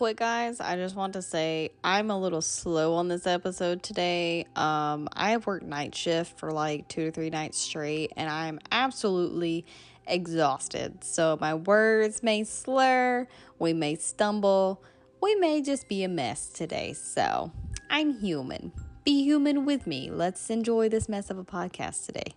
Quick, guys, I just want to say I'm a little slow on this episode today. Um, I have worked night shift for like two to three nights straight, and I'm absolutely exhausted. So my words may slur, we may stumble, we may just be a mess today. So I'm human. Be human with me. Let's enjoy this mess of a podcast today.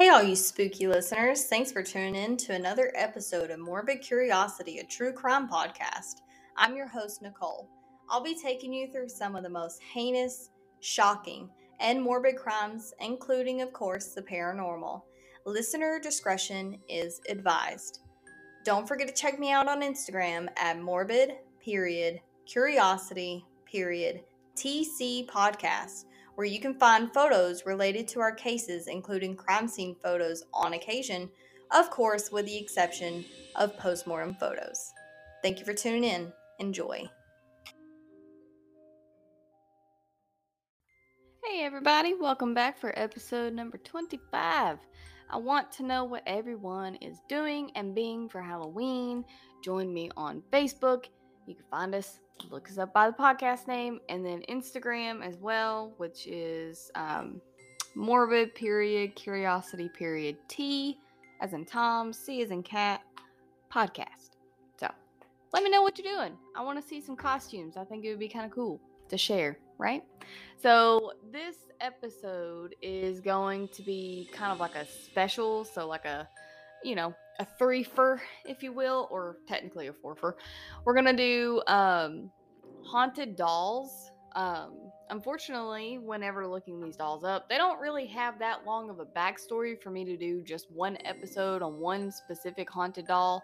Hey, all you spooky listeners. Thanks for tuning in to another episode of Morbid Curiosity, a true crime podcast. I'm your host, Nicole. I'll be taking you through some of the most heinous, shocking, and morbid crimes, including, of course, the paranormal. Listener discretion is advised. Don't forget to check me out on Instagram at morbid period curiosity period TC podcast where you can find photos related to our cases, including crime scene photos on occasion, of course, with the exception of postmortem photos. Thank you for tuning in. Enjoy. Hey, everybody, welcome back for episode number 25. I want to know what everyone is doing and being for Halloween. Join me on Facebook. You can find us look us up by the podcast name and then Instagram as well, which is um, morbid period curiosity period T as in Tom, C as in cat podcast. So let me know what you're doing. I want to see some costumes. I think it would be kind of cool to share, right? So this episode is going to be kind of like a special, so like a you know, a three for, if you will, or technically a four for. We're gonna do um, haunted dolls. Um, unfortunately, whenever looking these dolls up, they don't really have that long of a backstory for me to do just one episode on one specific haunted doll.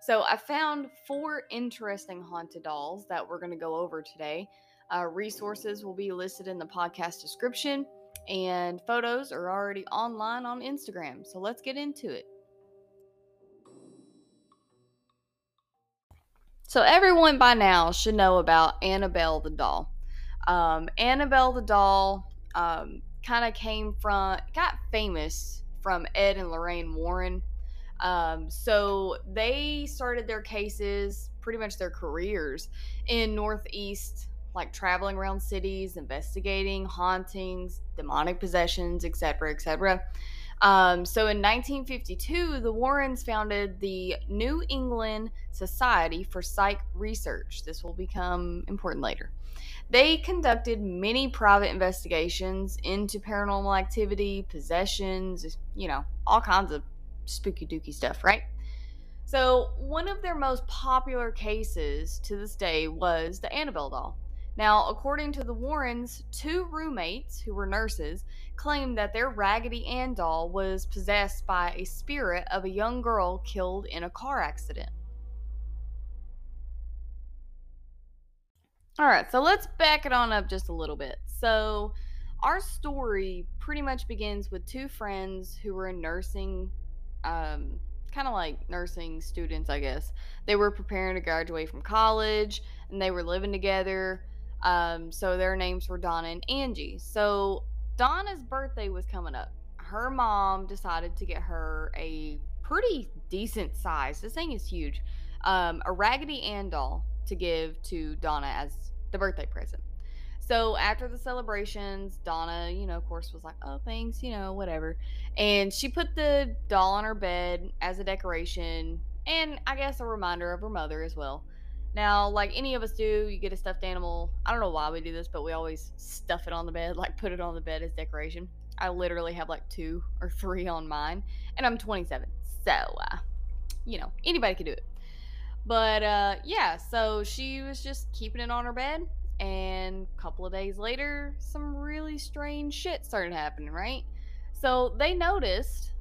So I found four interesting haunted dolls that we're to go over today. Uh, resources will be listed in the podcast description, and photos are already online on Instagram. So let's get into it. So everyone by now should know about Annabelle the doll. Um, Annabelle the doll um, kind of came from, got famous from Ed and Lorraine Warren. Um, so they started their cases, pretty much their careers, in Northeast, like traveling around cities, investigating hauntings, demonic possessions, etc., etc. Um, so in 1952, the Warrens founded the New England Society for Psych Research. This will become important later. They conducted many private investigations into paranormal activity, possessions, you know, all kinds of spooky dooky stuff, right? So, one of their most popular cases to this day was the Annabelle doll. Now, according to the Warrens, two roommates who were nurses claimed that their Raggedy Ann doll was possessed by a spirit of a young girl killed in a car accident. All right, so let's back it on up just a little bit. So, our story pretty much begins with two friends who were in nursing, um, kind of like nursing students, I guess. They were preparing to graduate from college and they were living together. Um, so their names were Donna and Angie. So Donna's birthday was coming up. Her mom decided to get her a pretty decent size. This thing is huge. Um, a Raggedy Ann doll to give to Donna as the birthday present. So after the celebrations, Donna, you know, of course, was like, "Oh, thanks, you know, whatever," and she put the doll on her bed as a decoration, and I guess a reminder of her mother as well. Now, like any of us do, you get a stuffed animal. I don't know why we do this, but we always stuff it on the bed, like put it on the bed as decoration. I literally have like two or three on mine, and I'm 27. So, uh, you know, anybody can do it. But uh, yeah, so she was just keeping it on her bed, and a couple of days later, some really strange shit started happening, right? So they noticed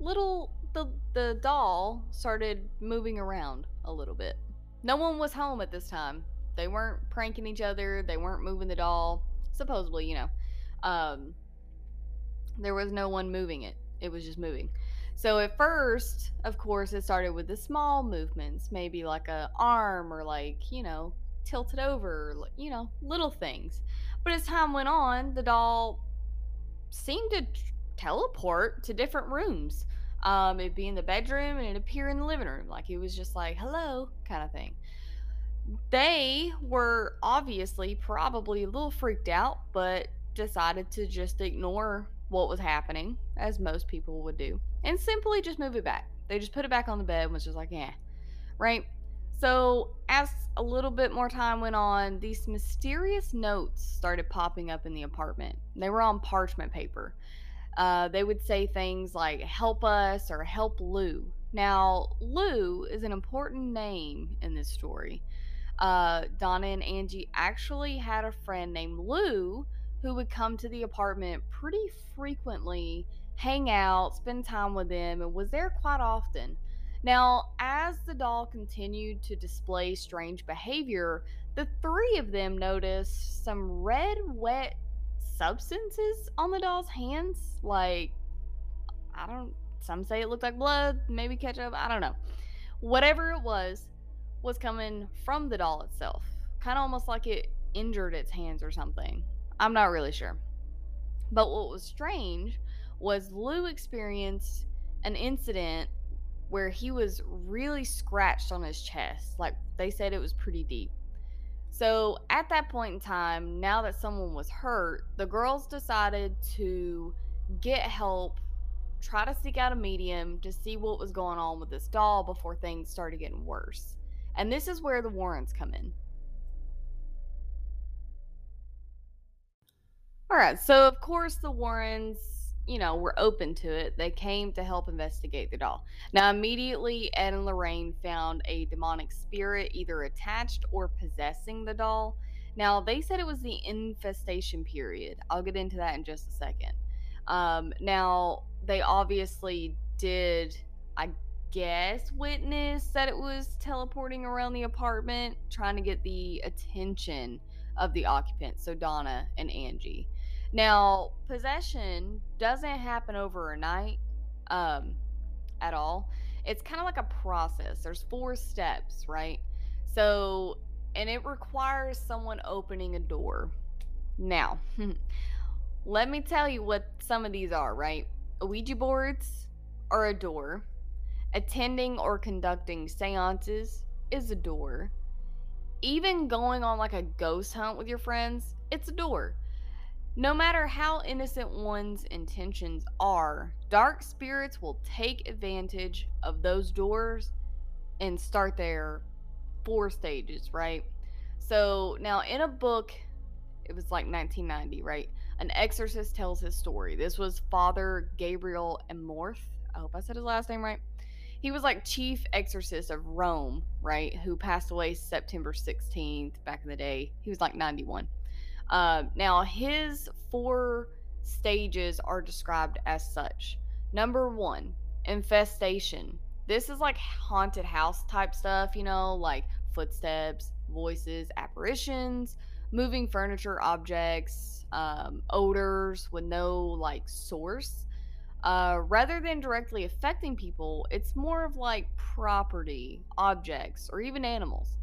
little the the doll started moving around a little bit no one was home at this time. They weren't pranking each other. They weren't moving the doll. Supposedly, you know. Um, there was no one moving it. It was just moving. So at first, of course, it started with the small movements, maybe like a arm or like, you know, tilted over, you know, little things. But as time went on, the doll seemed to teleport to different rooms. Um, it'd be in the bedroom and it'd appear in the living room. Like it was just like, hello, kind of thing. They were obviously probably a little freaked out, but decided to just ignore what was happening, as most people would do, and simply just move it back. They just put it back on the bed and was just like, yeah, right? So, as a little bit more time went on, these mysterious notes started popping up in the apartment. They were on parchment paper. Uh, they would say things like, help us or help Lou. Now, Lou is an important name in this story. Uh, Donna and Angie actually had a friend named Lou who would come to the apartment pretty frequently, hang out, spend time with them, and was there quite often. Now, as the doll continued to display strange behavior, the three of them noticed some red, wet substances on the doll's hands. Like, I don't, some say it looked like blood, maybe ketchup, I don't know. Whatever it was, was coming from the doll itself. Kind of almost like it injured its hands or something. I'm not really sure. But what was strange was Lou experienced an incident where he was really scratched on his chest. Like they said it was pretty deep. So at that point in time, now that someone was hurt, the girls decided to get help, try to seek out a medium to see what was going on with this doll before things started getting worse. And this is where the Warrens come in. All right. So, of course, the Warrens, you know, were open to it. They came to help investigate the doll. Now, immediately, Ed and Lorraine found a demonic spirit either attached or possessing the doll. Now, they said it was the infestation period. I'll get into that in just a second. Um, now, they obviously did, I guess, witness that it was teleporting around the apartment, trying to get the attention of the occupants, so Donna and Angie. Now, possession doesn't happen overnight um, at all. It's kind of like a process. There's four steps, right? So, and it requires someone opening a door. Now, let me tell you what some of these are, right? Ouija boards are a door. Attending or conducting seances is a door. Even going on like a ghost hunt with your friends, it's a door. No matter how innocent one's intentions are, dark spirits will take advantage of those doors and start their four stages, right? So now in a book, it was like 1990, right? An exorcist tells his story. This was Father Gabriel Amorth. I hope I said his last name right. He was like chief exorcist of Rome, right? Who passed away September 16th back in the day. He was like 91. Uh, now, his four stages are described as such. Number one, infestation. This is like haunted house type stuff, you know, like footsteps, voices, apparitions, moving furniture, objects, um, odors with no like source. Uh, rather than directly affecting people, it's more of like property, objects, or even animals.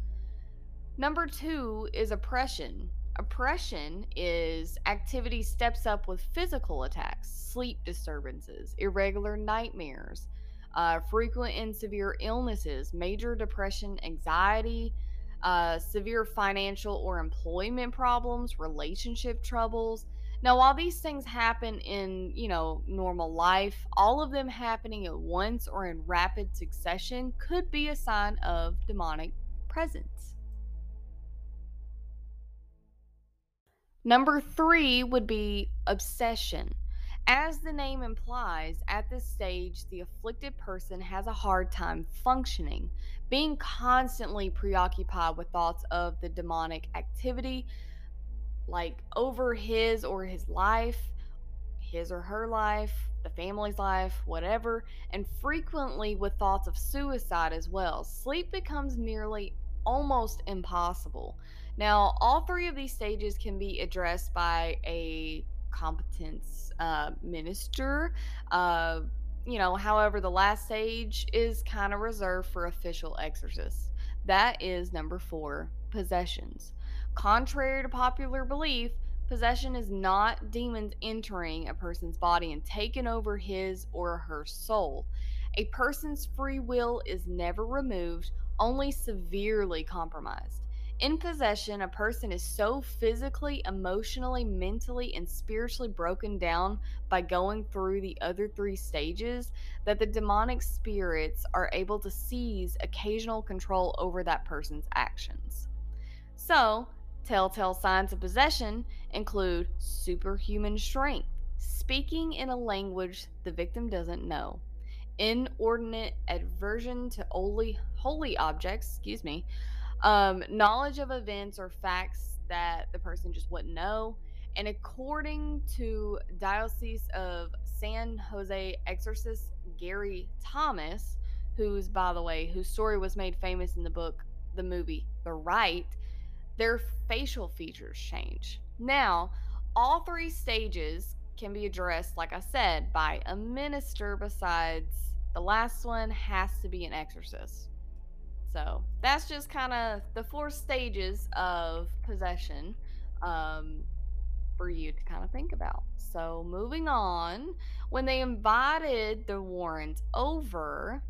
Number two is oppression. Oppression is activity steps up with physical attacks, sleep disturbances, irregular nightmares, uh, frequent and severe illnesses, major depression, anxiety, uh, severe financial or employment problems, relationship troubles. Now, while these things happen in, you know, normal life, all of them happening at once or in rapid succession could be a sign of demonic presence. Number three would be obsession. As the name implies, at this stage, the afflicted person has a hard time functioning, being constantly preoccupied with thoughts of the demonic activity, like over his or his life, his or her life, the family's life, whatever, and frequently with thoughts of suicide as well. Sleep becomes nearly almost impossible. Now, all three of these stages can be addressed by a competence uh, minister. Uh, you know, however, the last stage is kind of reserved for official exorcists. That is number four possessions. Contrary to popular belief, possession is not demons entering a person's body and taking over his or her soul. A person's free will is never removed, only severely compromised. In possession, a person is so physically, emotionally, mentally, and spiritually broken down by going through the other three stages that the demonic spirits are able to seize occasional control over that person's actions. So, telltale signs of possession include superhuman strength, speaking in a language the victim doesn't know, inordinate aversion to holy, holy objects, excuse me, um, knowledge of events or facts that the person just wouldn't know. And according to Diocese of San Jose exorcist Gary Thomas, who's, by the way, whose story was made famous in the book, the movie The Rite, their facial features change. Now, all three stages can be addressed, like I said, by a minister, besides the last one has to be an exorcist. So that's just kind of the four stages of possession um, for you to kind of think about. So moving on, when they invited the Warrens over,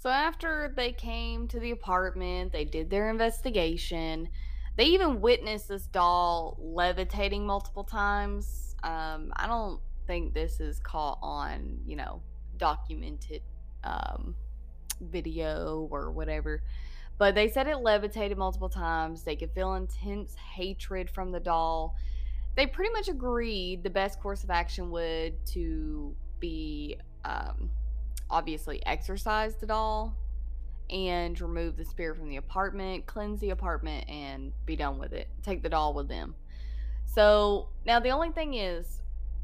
So after they came to the apartment, they did their investigation. They even witnessed this doll levitating multiple times. Um, I don't think this is caught on, you know, documented um, video or whatever. But they said it levitated multiple times. They could feel intense hatred from the doll. They pretty much agreed the best course of action would to be um, obviously exorcise the doll and remove the spirit from the apartment, cleanse the apartment, and be done with it. Take the doll with them. So now the only thing is,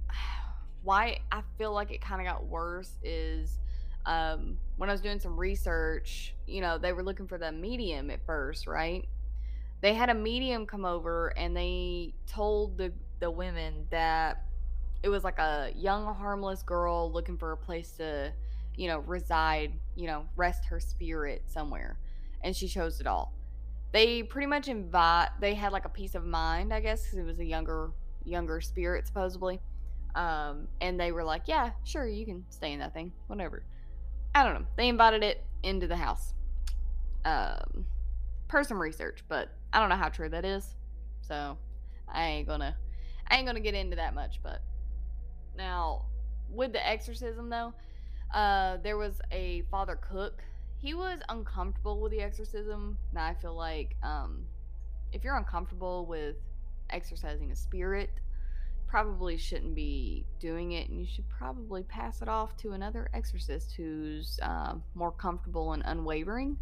why I feel like it kind of got worse is um, when I was doing some research, you know, they were looking for the medium at first, right? They had a medium come over and they told the, the women that it was like a young, harmless girl looking for a place to you know, reside, you know, rest her spirit somewhere. And she chose it all. They pretty much invite, they had like a peace of mind, I guess, because it was a younger, younger spirit, supposedly. Um, and they were like, yeah, sure, you can stay in that thing, whatever. I don't know. They invited it into the house. Um, per some research, but I don't know how true that is. So I ain't gonna, I ain't gonna get into that much. But now with the exorcism though, uh, there was a Father Cook. He was uncomfortable with the exorcism. Now I feel like um, if you're uncomfortable with exercising a spirit, probably shouldn't be doing it, and you should probably pass it off to another exorcist who's uh, more comfortable and unwavering.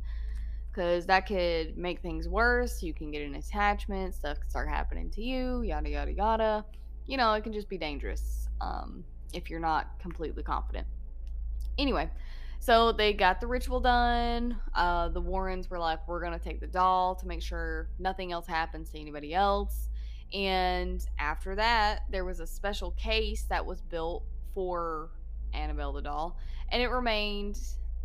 Because that could make things worse. You can get an attachment, stuff can start happening to you, yada, yada, yada. You know, it can just be dangerous um, if you're not completely confident. Anyway, so they got the ritual done. Uh, the Warrens were like, we're going to take the doll to make sure nothing else happens to anybody else. And after that, there was a special case that was built for Annabelle the doll. And it remained,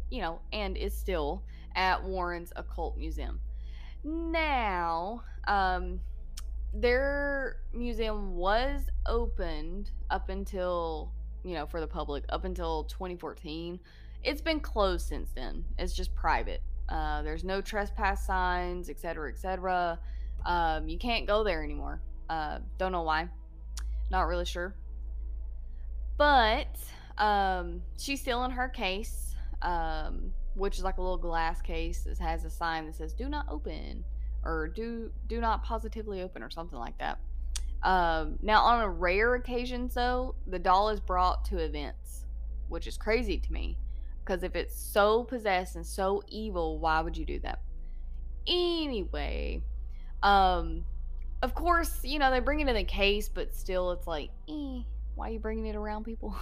you know, and is still at Warren's Occult Museum. Now, um, their museum was opened up until you know, for the public up until 2014. It's been closed since then. It's just private. Uh, there's no trespass signs, etc., etc. Um, you can't go there anymore. Uh, don't know why. Not really sure. But um, she's still in her case, um, which is like a little glass case that has a sign that says "Do not open" or "Do do not positively open" or something like that. Um, now, on a rare occasion, though, the doll is brought to events, which is crazy to me. Because if it's so possessed and so evil, why would you do that? Anyway, um, of course, you know, they bring it in the case, but still, it's like, eh, why are you bringing it around people?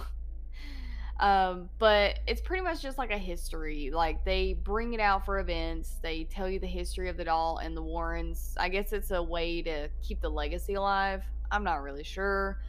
um, but it's pretty much just like a history. Like, they bring it out for events, they tell you the history of the doll and the Warrens. I guess it's a way to keep the legacy alive. I'm not really sure.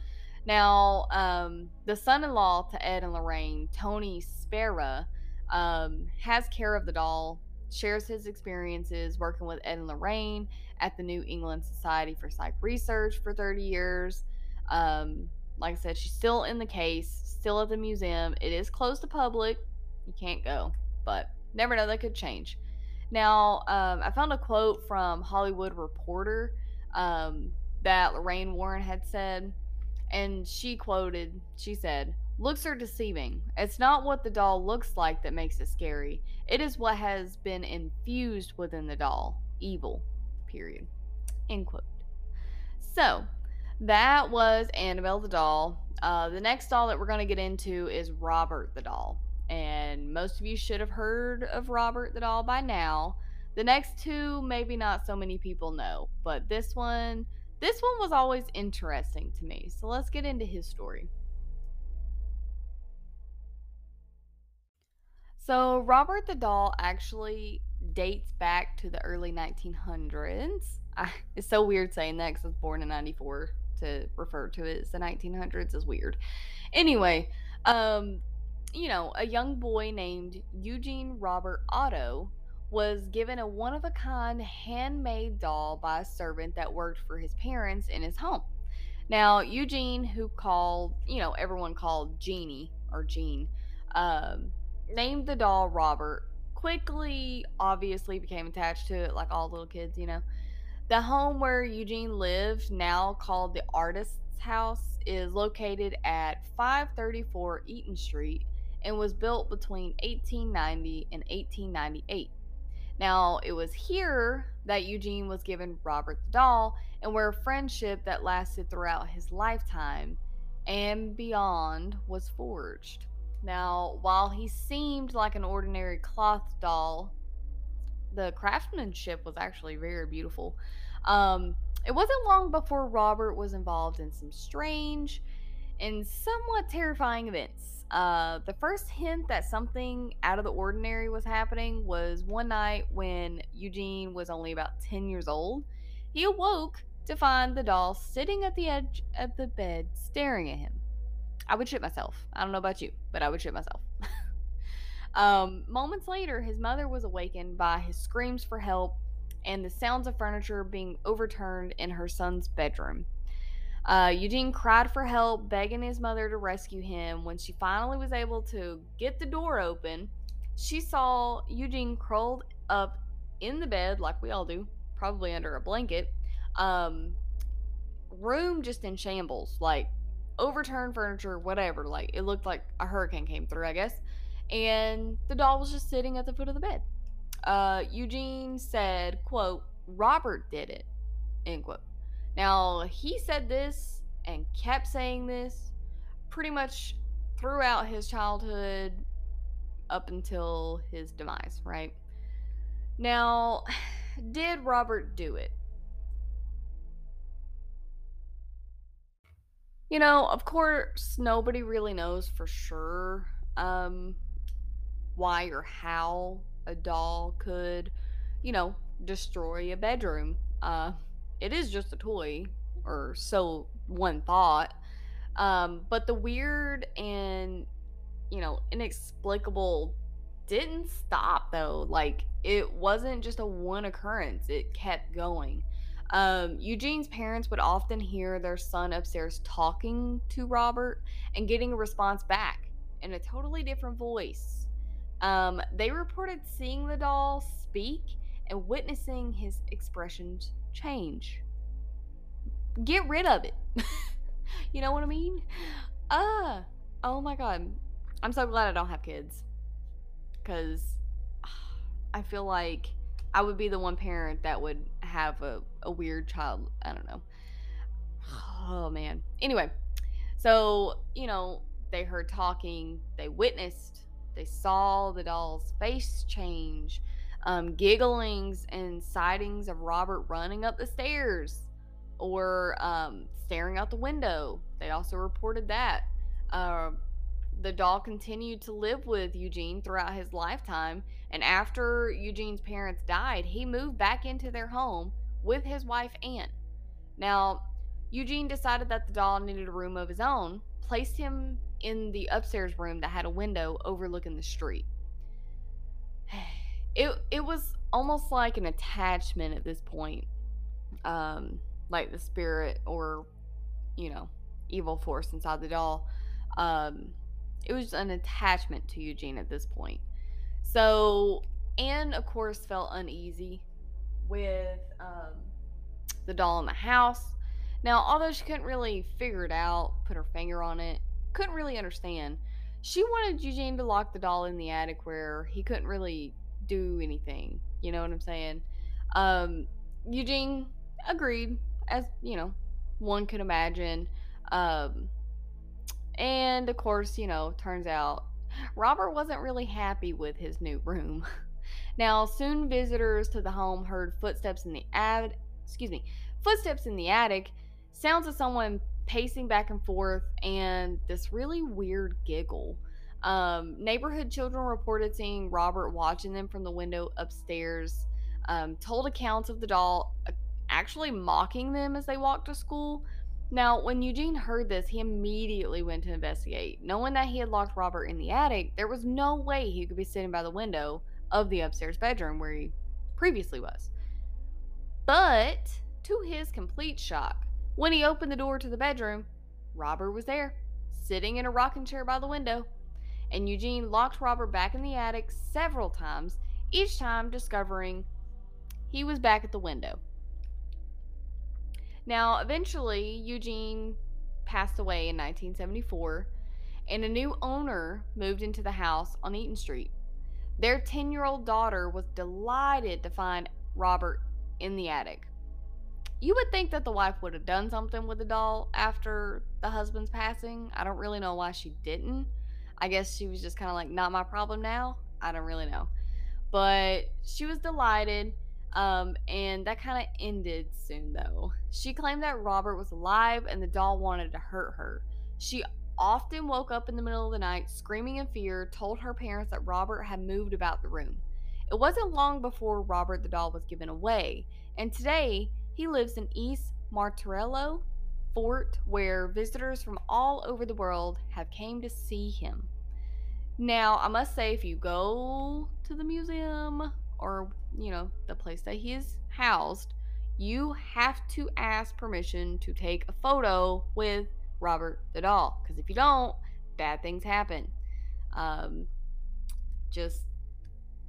Now, um, the son in law to Ed and Lorraine, Tony Spera, um, has care of the doll, shares his experiences working with Ed and Lorraine at the New England Society for Psych Research for 30 years. Um, Like I said, she's still in the case, still at the museum. It is closed to public. You can't go, but never know, that could change. Now, um, I found a quote from Hollywood Reporter um, that Lorraine Warren had said, and she quoted, she said, Looks are deceiving. It's not what the doll looks like that makes it scary. It is what has been infused within the doll. Evil. Period. End quote. So, that was Annabelle the doll. Uh, the next doll that we're going to get into is Robert the doll. And most of you should have heard of Robert the doll by now. The next two, maybe not so many people know, but this one, this one was always interesting to me. So let's get into his story. So, Robert the Doll actually dates back to the early 1900s. I, it's so weird saying that because I was born in 94 to refer to it as the 1900s is weird. Anyway, um, you know, a young boy named Eugene Robert Otto was given a one of a kind handmade doll by a servant that worked for his parents in his home. Now, Eugene, who called, you know, everyone called Jeannie or Jean, um, named the doll Robert, quickly, obviously became attached to it like all little kids, you know. The home where Eugene lived, now called the Artist's House, is located at 534 Eaton Street and was built between 1890 and 1898. Now, it was here that Eugene was given Robert the doll and where a friendship that lasted throughout his lifetime and beyond was forged. Now, while he seemed like an ordinary cloth doll, the craftsmanship was actually very beautiful. Um, it wasn't long before Robert was involved in some strange and somewhat terrifying events. Uh, the first hint that something out of the ordinary was happening was one night when Eugene was only about 10 years old. He awoke to find the doll sitting at the edge of the bed staring at him. I would shit myself. I don't know about you, but I would shit myself. um, moments later, his mother was awakened by his screams for help and the sounds of furniture being overturned in her son's bedroom. Uh, Eugene cried for help, begging his mother to rescue him. When she finally was able to get the door open, she saw Eugene curled up in the bed, like we all do, probably under a blanket. Um, room just in shambles, like overturned furniture, whatever. Like it looked like a hurricane came through, I guess. And the doll was just sitting at the foot of the bed. Uh, Eugene said, quote, Robert did it, end quote. Now, he said this and kept saying this pretty much throughout his childhood up until his demise, right? Now, did Robert do it? You know, of course, nobody really knows for sure um, why or how a doll could, you know, destroy a bedroom. Uh, it is just a toy, or so one thought. Um, but the weird and, you know, inexplicable didn't stop though. Like, it wasn't just a one occurrence, it kept going. Um, Eugene's parents would often hear their son upstairs talking to Robert and getting a response back in a totally different voice. Um, they reported seeing the doll speak and witnessing his expressions change. Get rid of it. you know what I mean? Uh, oh my god. I'm so glad I don't have kids. Because I feel like I would be the one parent that would have a, a weird child. I don't know. Oh man. Anyway, so, you know, they heard talking, they witnessed, they saw the doll's face change, um, gigglings and sightings of Robert running up the stairs or um, staring out the window. They also reported that. Uh, the doll continued to live with Eugene throughout his lifetime, and after Eugene's parents died, he moved back into their home with his wife Anne. Now, Eugene decided that the doll needed a room of his own, placed him in the upstairs room that had a window overlooking the street. It it was almost like an attachment at this point. Um like the spirit or you know, evil force inside the doll. Um, it was an attachment to Eugene at this point. So Anne, of course, felt uneasy with um, the doll in the house. Now, although she couldn't really figure it out, put her finger on it, couldn't really understand, she wanted Eugene to lock the doll in the attic where he couldn't really do anything. You know what I'm saying? Um, Eugene agreed, as you know, one could imagine. Um, and of course, you know, turns out Robert wasn't really happy with his new room. now, soon visitors to the home heard footsteps in the ad, excuse me, footsteps in the attic, sounds of someone pacing back and forth, and this really weird giggle. Um, neighborhood children reported seeing Robert watching them from the window upstairs. Um, told accounts of the doll uh, actually mocking them as they walked to school. Now, when Eugene heard this, he immediately went to investigate. Knowing that he had locked Robert in the attic, there was no way he could be sitting by the window of the upstairs bedroom where he previously was. But, to his complete shock, when he opened the door to the bedroom, Robert was there, sitting in a rocking chair by the window. And Eugene locked Robert back in the attic several times, each time discovering he was back at the window. Now, eventually, Eugene passed away in 1974, and a new owner moved into the house on Eaton Street. Their 10 year old daughter was delighted to find Robert in the attic. You would think that the wife would have done something with the doll after the husband's passing. I don't really know why she didn't. I guess she was just kind of like, not my problem now. I don't really know. But she was delighted. Um, and that kind of ended soon, though. She claimed that Robert was alive and the doll wanted to hurt her. She often woke up in the middle of the night screaming in fear, told her parents that Robert had moved about the room. It wasn't long before Robert the doll was given away, and today he lives in East Martello Fort, where visitors from all over the world have came to see him. Now, I must say, if you go to the museum or, you know, the place that he is housed, you have to ask permission to take a photo with Robert the doll. Because if you don't, bad things happen. Um, just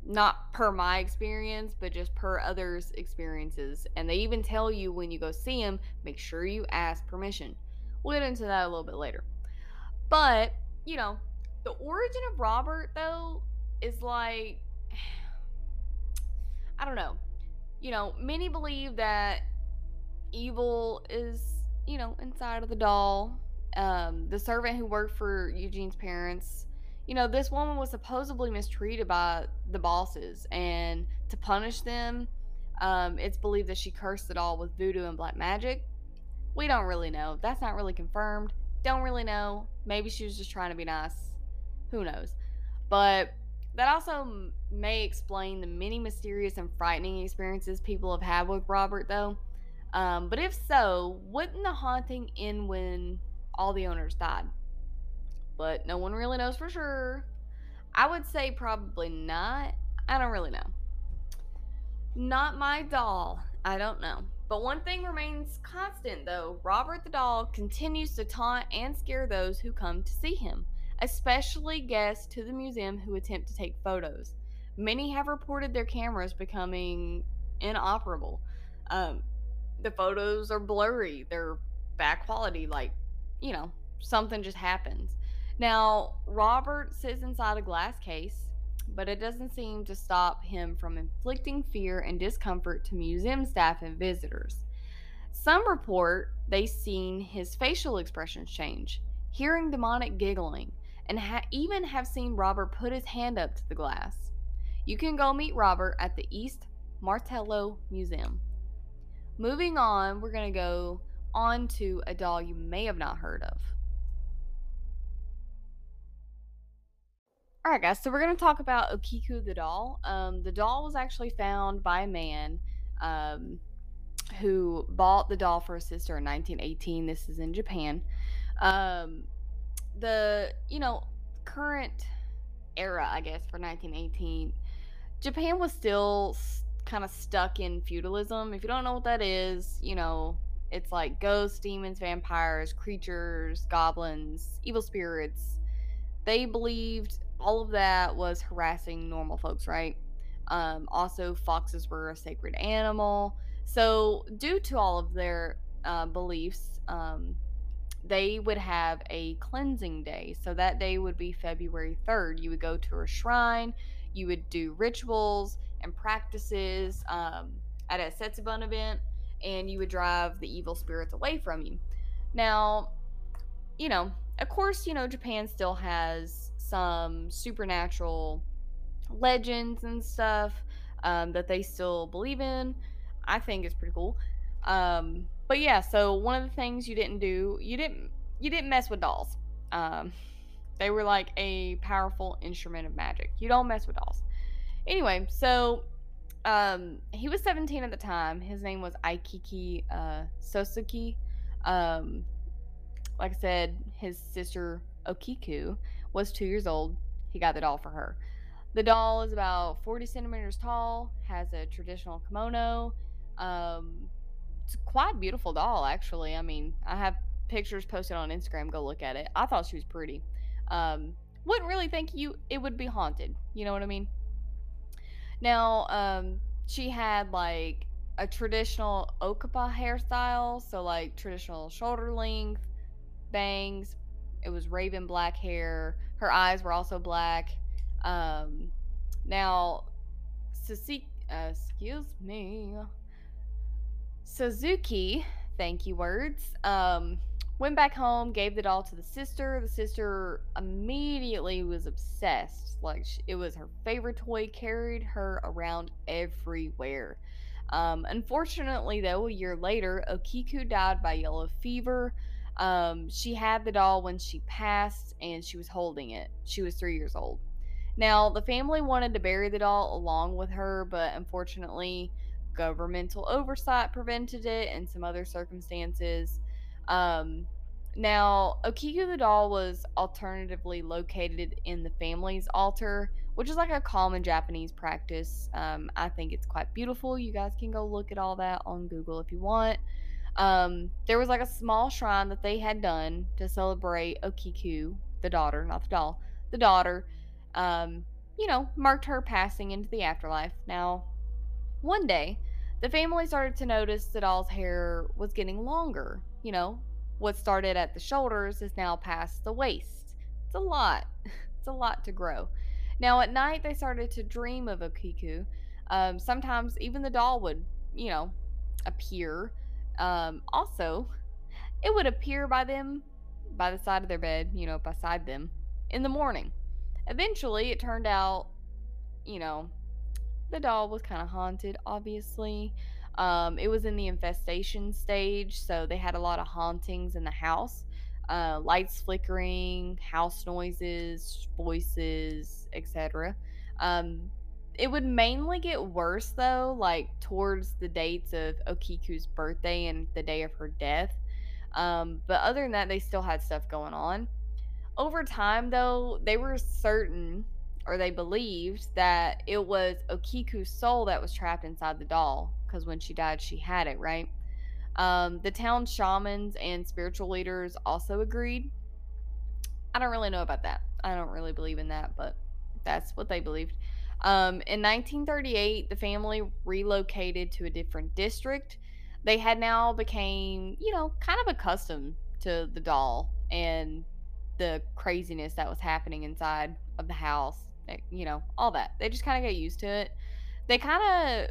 not per my experience, but just per others' experiences. And they even tell you when you go see him, make sure you ask permission. We'll get into that a little bit later. But, you know, the origin of Robert, though, is like I don't know. You know, many believe that evil is, you know, inside of the doll. Um, the servant who worked for Eugene's parents, you know, this woman was supposedly mistreated by the bosses, and to punish them, um, it's believed that she cursed the doll with voodoo and black magic. We don't really know. That's not really confirmed. Don't really know. Maybe she was just trying to be nice. Who knows? But that also may explain the many mysterious and frightening experiences people have had with Robert, though. Um, but if so, wouldn't the haunting end when all the owners died? But no one really knows for sure. I would say probably not. I don't really know. Not my doll. I don't know. But one thing remains constant, though Robert the doll continues to taunt and scare those who come to see him especially guests to the museum who attempt to take photos. Many have reported their cameras becoming inoperable. Um, the photos are blurry, they're bad quality, like, you know, something just happens. Now, Robert sits inside a glass case, but it doesn't seem to stop him from inflicting fear and discomfort to museum staff and visitors. Some report they've seen his facial expressions change, hearing demonic giggling, and ha- even have seen Robert put his hand up to the glass. You can go meet Robert at the East Martello Museum. Moving on, we're going to go on to a doll you may have not heard of. Alright, guys, so we're going to talk about Okiku the doll. Um, the doll was actually found by a man um, who bought the doll for his sister in 1918. This is in Japan. Um, the you know current era, I guess, for 1918, Japan was still kind of stuck in feudalism. If you don't know what that is, you know, It's like ghosts, demons, vampires, creatures, goblins, evil spirits. They believed all of that was harassing normal folks, right? Um, also, foxes were a sacred animal. So, due to all of their uh, beliefs, um, they would have a cleansing day. So, that day would be February 3rd. You would go to a shrine, you would do rituals and practices um, at a Setsubun event, and you would drive the evil spirits away from you. Now, you know, of course, you know, Japan still has some supernatural legends and stuff um, that they still believe in. I think it's pretty cool. Um, but yeah, so one of the things you didn't do, you didn't you didn't mess with dolls. Um, they were like a powerful instrument of magic. You don't mess with dolls. Anyway, so um, he was 17 at the time. His name was Aikiki uh, Sosuke. Um, like I said, his sister Okiku was two years old. He got the doll for her. The doll is about 40 centimeters tall, has a traditional kimono. Um, it's quite beautiful doll, actually. I mean, I have pictures posted on Instagram. Go look at it. I thought she was pretty. Um, wouldn't really think you it would be haunted. You know what I mean? Now, um, she had like a traditional okappa hairstyle, so like traditional shoulder length, bangs. It was raven black hair. Her eyes were also black. Um, now, Suzuki, uh, excuse me, Suzuki, thank you words, um, went back home, gave the doll to the sister. The sister immediately was obsessed. Like, she, it was her favorite toy, carried her around everywhere. Um, unfortunately, though, a year later, Okiku died by yellow fever. Um, she had the doll when she passed, and she was holding it. She was three years old. Now, the family wanted to bury the doll along with her, but unfortunately, governmental oversight prevented it and some other circumstances. Um, now, Okiku the doll was alternatively located in the family's altar, which is like a common Japanese practice. Um, I think it's quite beautiful. You guys can go look at all that on Google if you want. Um, there was like a small shrine that they had done to celebrate Okiku, the daughter, not the doll, the daughter um, you know, marked her passing into the afterlife. Now, one day, the family started to notice that doll's hair was getting longer. You know, what started at the shoulders is now past the waist. It's a lot. It's a lot to grow. Now, at night, they started to dream of Okiku. Um, sometimes even the doll would, you know, appear. Um, also, it would appear by them, by the side of their bed, you know, beside them, in the morning. Eventually, it turned out, you know, the doll was kind of haunted, obviously. Um, it was in the infestation stage, so they had a lot of hauntings in the house. Uh, lights flickering, house noises, voices, etc. Um, it would mainly get worse though, like towards the dates of Okiku's birthday and the day of her death. Um, but other than that, they still had stuff going on. Over time, though, they were certain or they believed that it was Okiku's soul that was trapped inside the doll because when she died, she had it, right? Um, the town shamans and spiritual leaders also agreed. I don't really know about that. I don't really believe in that, but that's what they believed. Um, in 1938, the family relocated to a different district. They had now became, you know, kind of accustomed to the doll and the craziness that was happening inside of the house, you know, all that. They just kind of got used to it. They kind of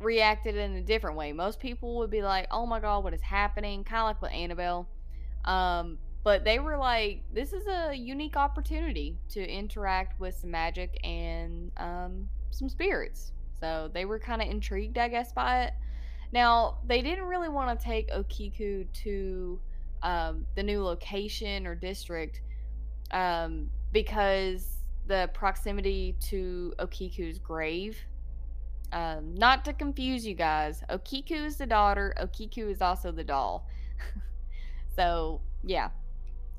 reacted in a different way. Most people would be like, "Oh my god, what is happening?" Kind of like with Annabelle. Um, but they were like, "This is a unique opportunity to interact with some magic and um, some spirits." So they were kind of intrigued, I guess, by it. Now they didn't really want to take Okiku to um, the new location or district um, because the proximity to Okiku's grave. Um, not to confuse you guys, Okiku is the daughter, Okiku is also the doll. so, yeah.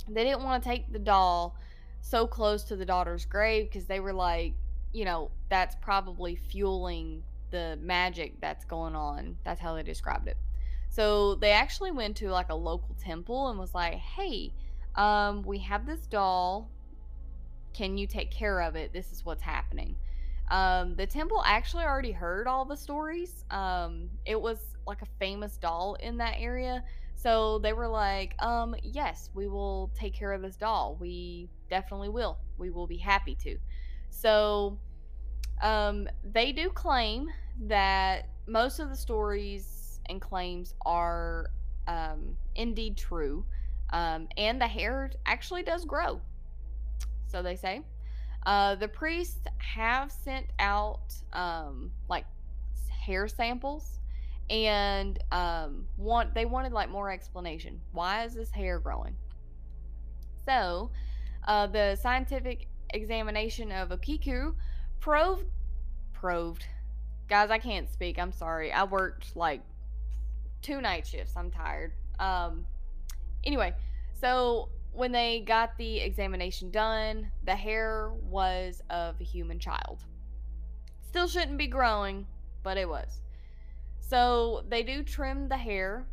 They didn't want to take the doll so close to the daughter's grave because they were like, you know, that's probably fueling the magic that's going on. That's how they described it. So they actually went to like a local temple and was like, "Hey, um, we have this doll. Can you take care of it? This is what's happening." Um, the temple actually already heard all the stories. Um, it was like a famous doll in that area. So they were like, um, yes, we will take care of this doll. We definitely will. We will be happy to. So um, they do claim that most of the stories and claims are um, indeed true. Um, and the hair actually does grow. So they say. Uh, the priests have sent out um, like hair samples and um, want they wanted like more explanation. Why is this hair growing? So, uh, the scientific examination of Okiku proved proved. Guys, I can't speak. I'm sorry. I worked like two night shifts. I'm tired. Um. Anyway, so when they got the examination done, the hair was of a human child. Still shouldn't be growing, but it was. So they do trim the hair.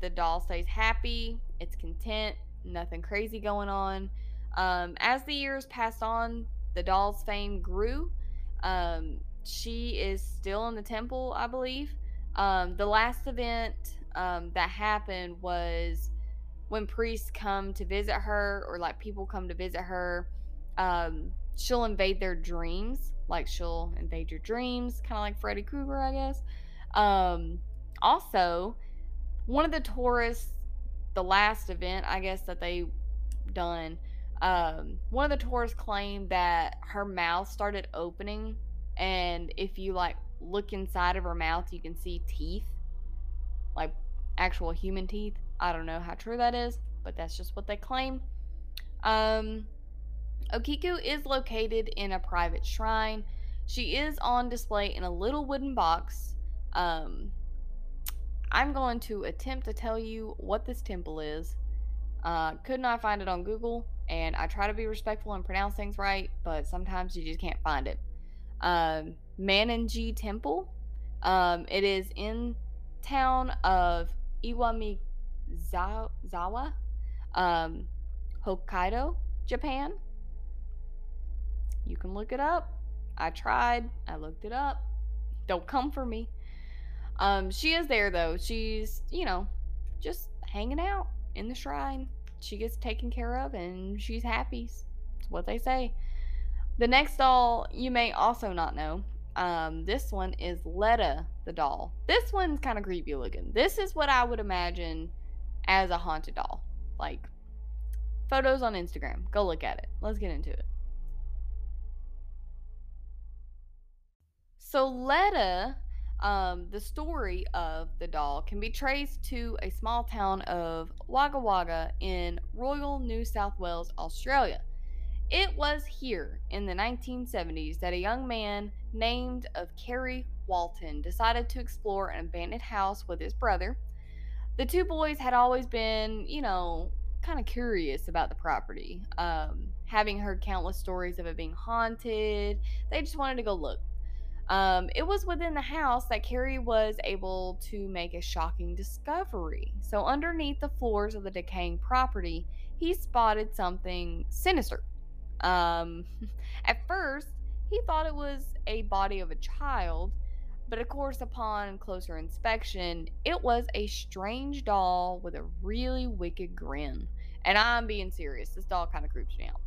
The doll stays happy, it's content, nothing crazy going on. Um, as the years passed on, the doll's fame grew. Um, she is still in the temple, I believe. Um, the last event um, that happened was when priests come to visit her or like people come to visit her um she'll invade their dreams. Like she'll invade your dreams kind of like freddy krueger i guess. Um also one of the tourists the last event i guess that they done um one of the tourists claimed that her mouth started opening and if you like look inside of her mouth you can see teeth like actual human teeth I don't know how true that is, but that's just what they claim. Um, Okiku is located in a private shrine. She is on display in a little wooden box. Um, I'm going to attempt to tell you what this temple is. Uh, could not find it on Google, and I try to be respectful and pronounce things right, but sometimes you just can't find it. Um, Mannenji Temple. Um, it is in town of Iwami Zawa, um, Hokkaido, Japan. You can look it up. I tried. I looked it up. Don't come for me. Um, she is there though. She's, you know, just hanging out in the shrine. She gets taken care of and she's happy. It's what they say. The next doll you may also not know. Um, this one is Letta the doll. This one's kind of creepy looking. This is what I would imagine as a haunted doll. Like photos on Instagram. Go look at it. Let's get into it. So Letta, um, the story of the doll can be traced to a small town of Wagga Wagga in Royal New South Wales, Australia. It was here in the 1970s that a young man named of Kerry Walton decided to explore an abandoned house with his brother the two boys had always been, you know, kind of curious about the property. Um, having heard countless stories of it being haunted, they just wanted to go look. Um, it was within the house that Kerry was able to make a shocking discovery. So, underneath the floors of the decaying property, he spotted something sinister. Um, at first, he thought it was a body of a child, but of course, upon closer inspection, it was a strange doll with a really wicked grin. And I'm being serious. This doll kind of creeps me out.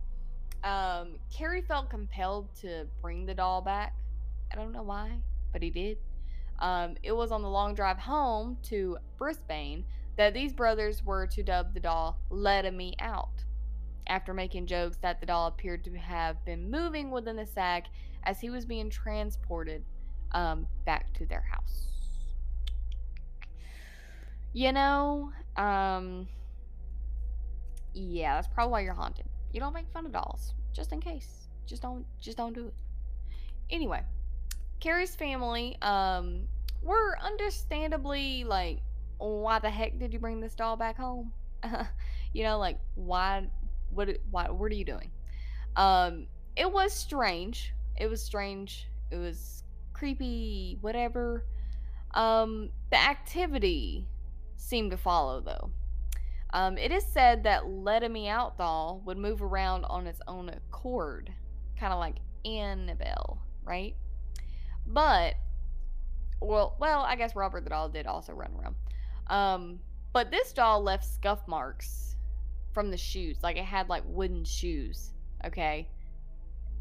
Um, Kerry felt compelled to bring the doll back. I don't know why, but he did. Um, it was on the long drive home to Brisbane that these brothers were to dub the doll Let Me Out. After making jokes that the doll appeared to have been moving within the sack as he was being transported um, back to their house. You know, um, yeah, that's probably why you're haunted. You don't make fun of dolls, just in case. Just don't, just don't do it. Anyway, Kerry's family, um, were understandably like, why the heck did you bring this doll back home? you know, like why, what, why, what are you doing? Um, it was strange. It was strange. It was creepy, whatever. Um, the activity seemed to follow, though. Um, it is said that Let Me Out doll would move around on its own accord, kind of like Annabelle, right? But, well, well, I guess Robert the doll did also run around. Um, but this doll left scuff marks from the shoes, like it had like wooden shoes. Okay,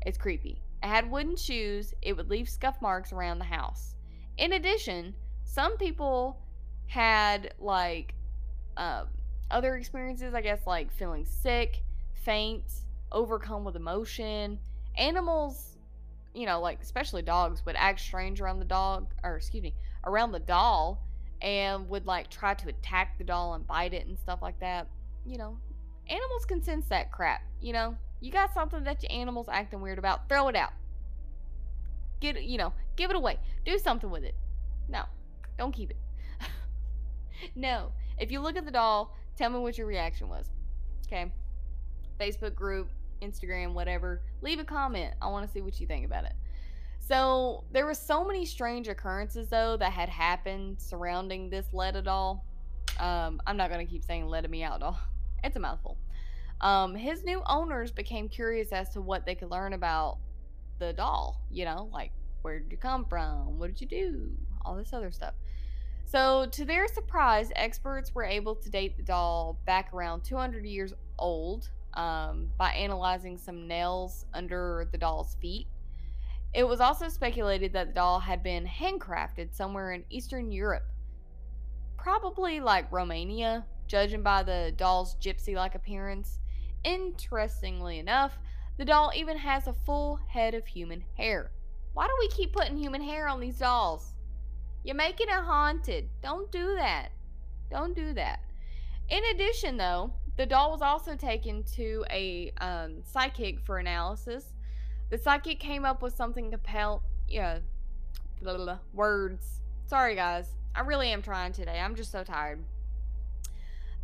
it's creepy. It had wooden shoes. It would leave scuff marks around the house. In addition, some people had like um, other experiences, I guess, like feeling sick, faint, overcome with emotion. Animals, you know, like especially dogs, would act strange around the dog, or excuse me, around the doll, and would like try to attack the doll and bite it and stuff like that. You know, animals can sense that crap. You know, you got something that your animal's acting weird about, throw it out. Get you know, give it away. Do something with it. No, don't keep it. no. If you look at the doll, tell me what your reaction was. Okay. Facebook group, Instagram, whatever. Leave a comment. I want to see what you think about it. So there were so many strange occurrences though that had happened surrounding this Letta doll. Um, I'm not gonna keep saying "Let Me Out" doll. It's a mouthful. Um, his new owners became curious as to what they could learn about the doll. You know, like where did you come from? What did you do? All this other stuff. So, to their surprise, experts were able to date the doll back around 200 years old um, by analyzing some nails under the doll's feet. It was also speculated that the doll had been handcrafted somewhere in Eastern Europe, probably like Romania, judging by the doll's gypsy like appearance. Interestingly enough, the doll even has a full head of human hair. Why do we keep putting human hair on these dolls? You're making it haunted. Don't do that. Don't do that. In addition, though, the doll was also taken to a um, psychic for analysis. The psychic came up with something compel, yeah, blah, blah, blah, words. Sorry, guys. I really am trying today. I'm just so tired.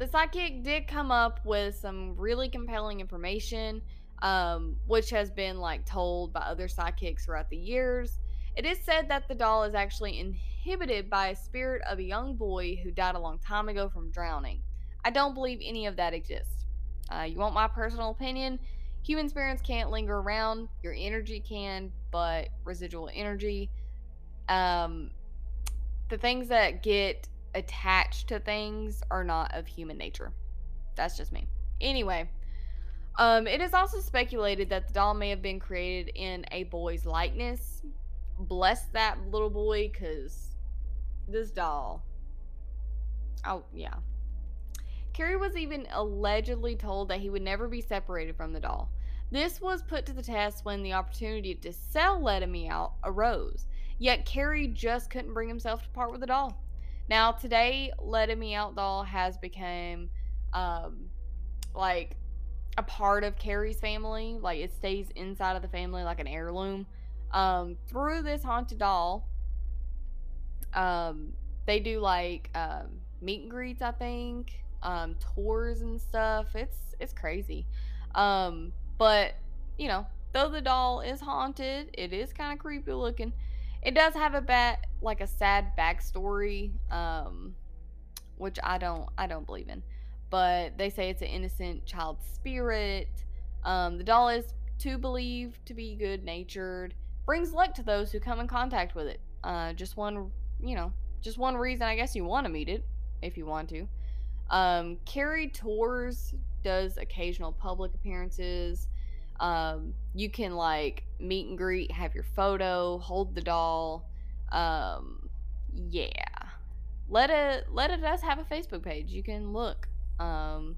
The psychic did come up with some really compelling information, um, which has been like told by other psychics throughout the years. It is said that the doll is actually inhibited by a spirit of a young boy who died a long time ago from drowning. I don't believe any of that exists. Uh, you want my personal opinion? Human spirits can't linger around. Your energy can, but residual energy, um, the things that get attached to things are not of human nature. That's just me. Anyway, um, it is also speculated that the doll may have been created in a boy's likeness bless that little boy because this doll. Oh, yeah. Kerry was even allegedly told that he would never be separated from the doll. This was put to the test when the opportunity to sell Let Me Out arose. Yet Kerry just couldn't bring himself to part with the doll. Now today, Letting Me Out doll has become um, like a part of Kerry's family. Like it stays inside of the family like an heirloom um, through this haunted doll, um, they do like um, meet and greets, I think, um, tours and stuff. It's it's crazy. Um, but you know, though the doll is haunted, it is kind of creepy looking. It does have a bad, like a sad backstory, um, which I don't I don't believe in. But they say it's an innocent child spirit. Um, the doll is to believe to be good natured brings luck to those who come in contact with it. Uh, just one, you know, just one reason I guess you want to meet it, if you want to. Um, Kerry Tours does occasional public appearances. Um, you can like meet and greet, have your photo, hold the doll. Um, yeah. Let it does have a Facebook page. You can look. Um,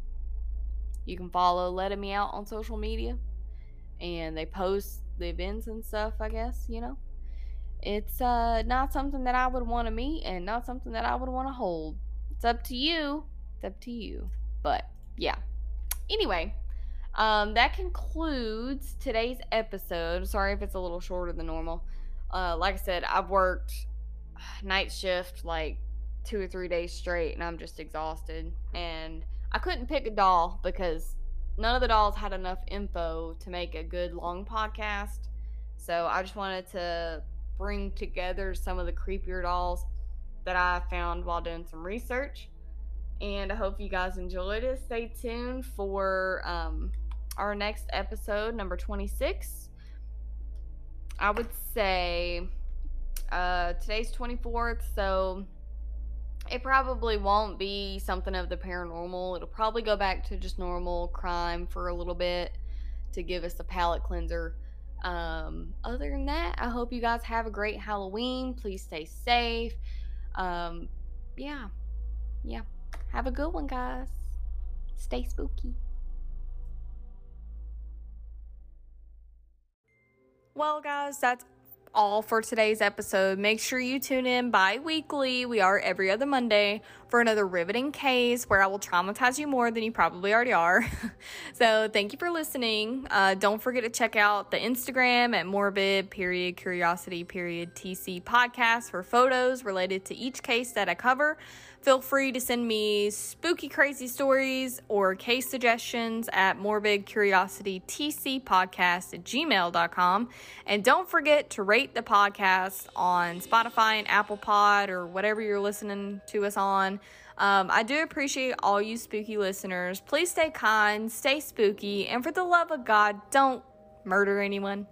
you can follow Let Me Out on social media, and they post the events and stuff, I guess, you know. It's uh not something that I would want to meet and not something that I would want to hold. It's up to you. It's up to you. But yeah. Anyway, um that concludes today's episode. Sorry if it's a little shorter than normal. Uh like I said, I've worked night shift like two or three days straight and I'm just exhausted and I couldn't pick a doll because none of the dolls had enough info to make a good long podcast. So I just wanted to bring together some of the creepier dolls that I found while doing some research. And I hope you guys enjoyed it. Stay tuned for um, our next episode, number 26. I would say uh, today's 24th, so it probably won't be something of the paranormal. It'll probably go back to just normal crime for a little bit to give us a palate cleanser. Um, other than that, I hope you guys have a great Halloween. Please stay safe. Um, yeah. Yeah. Have a good one, guys. Stay spooky. Well, guys, that's all for today's episode. Make sure you tune in bi weekly. We are every other Monday for another riveting case where I will traumatize you more than you probably already are. so, thank you for listening. Uh, don't forget to check out the Instagram at morbid period curiosity period TC podcast for photos related to each case that I cover. Feel free to send me spooky, crazy stories or case suggestions at morbidcuriositytcpodcast at gmail.com. And don't forget to rate the podcast on Spotify and Apple Pod or whatever you're listening to us on. Um, I do appreciate all you spooky listeners. Please stay kind, stay spooky, and for the love of God, don't murder anyone.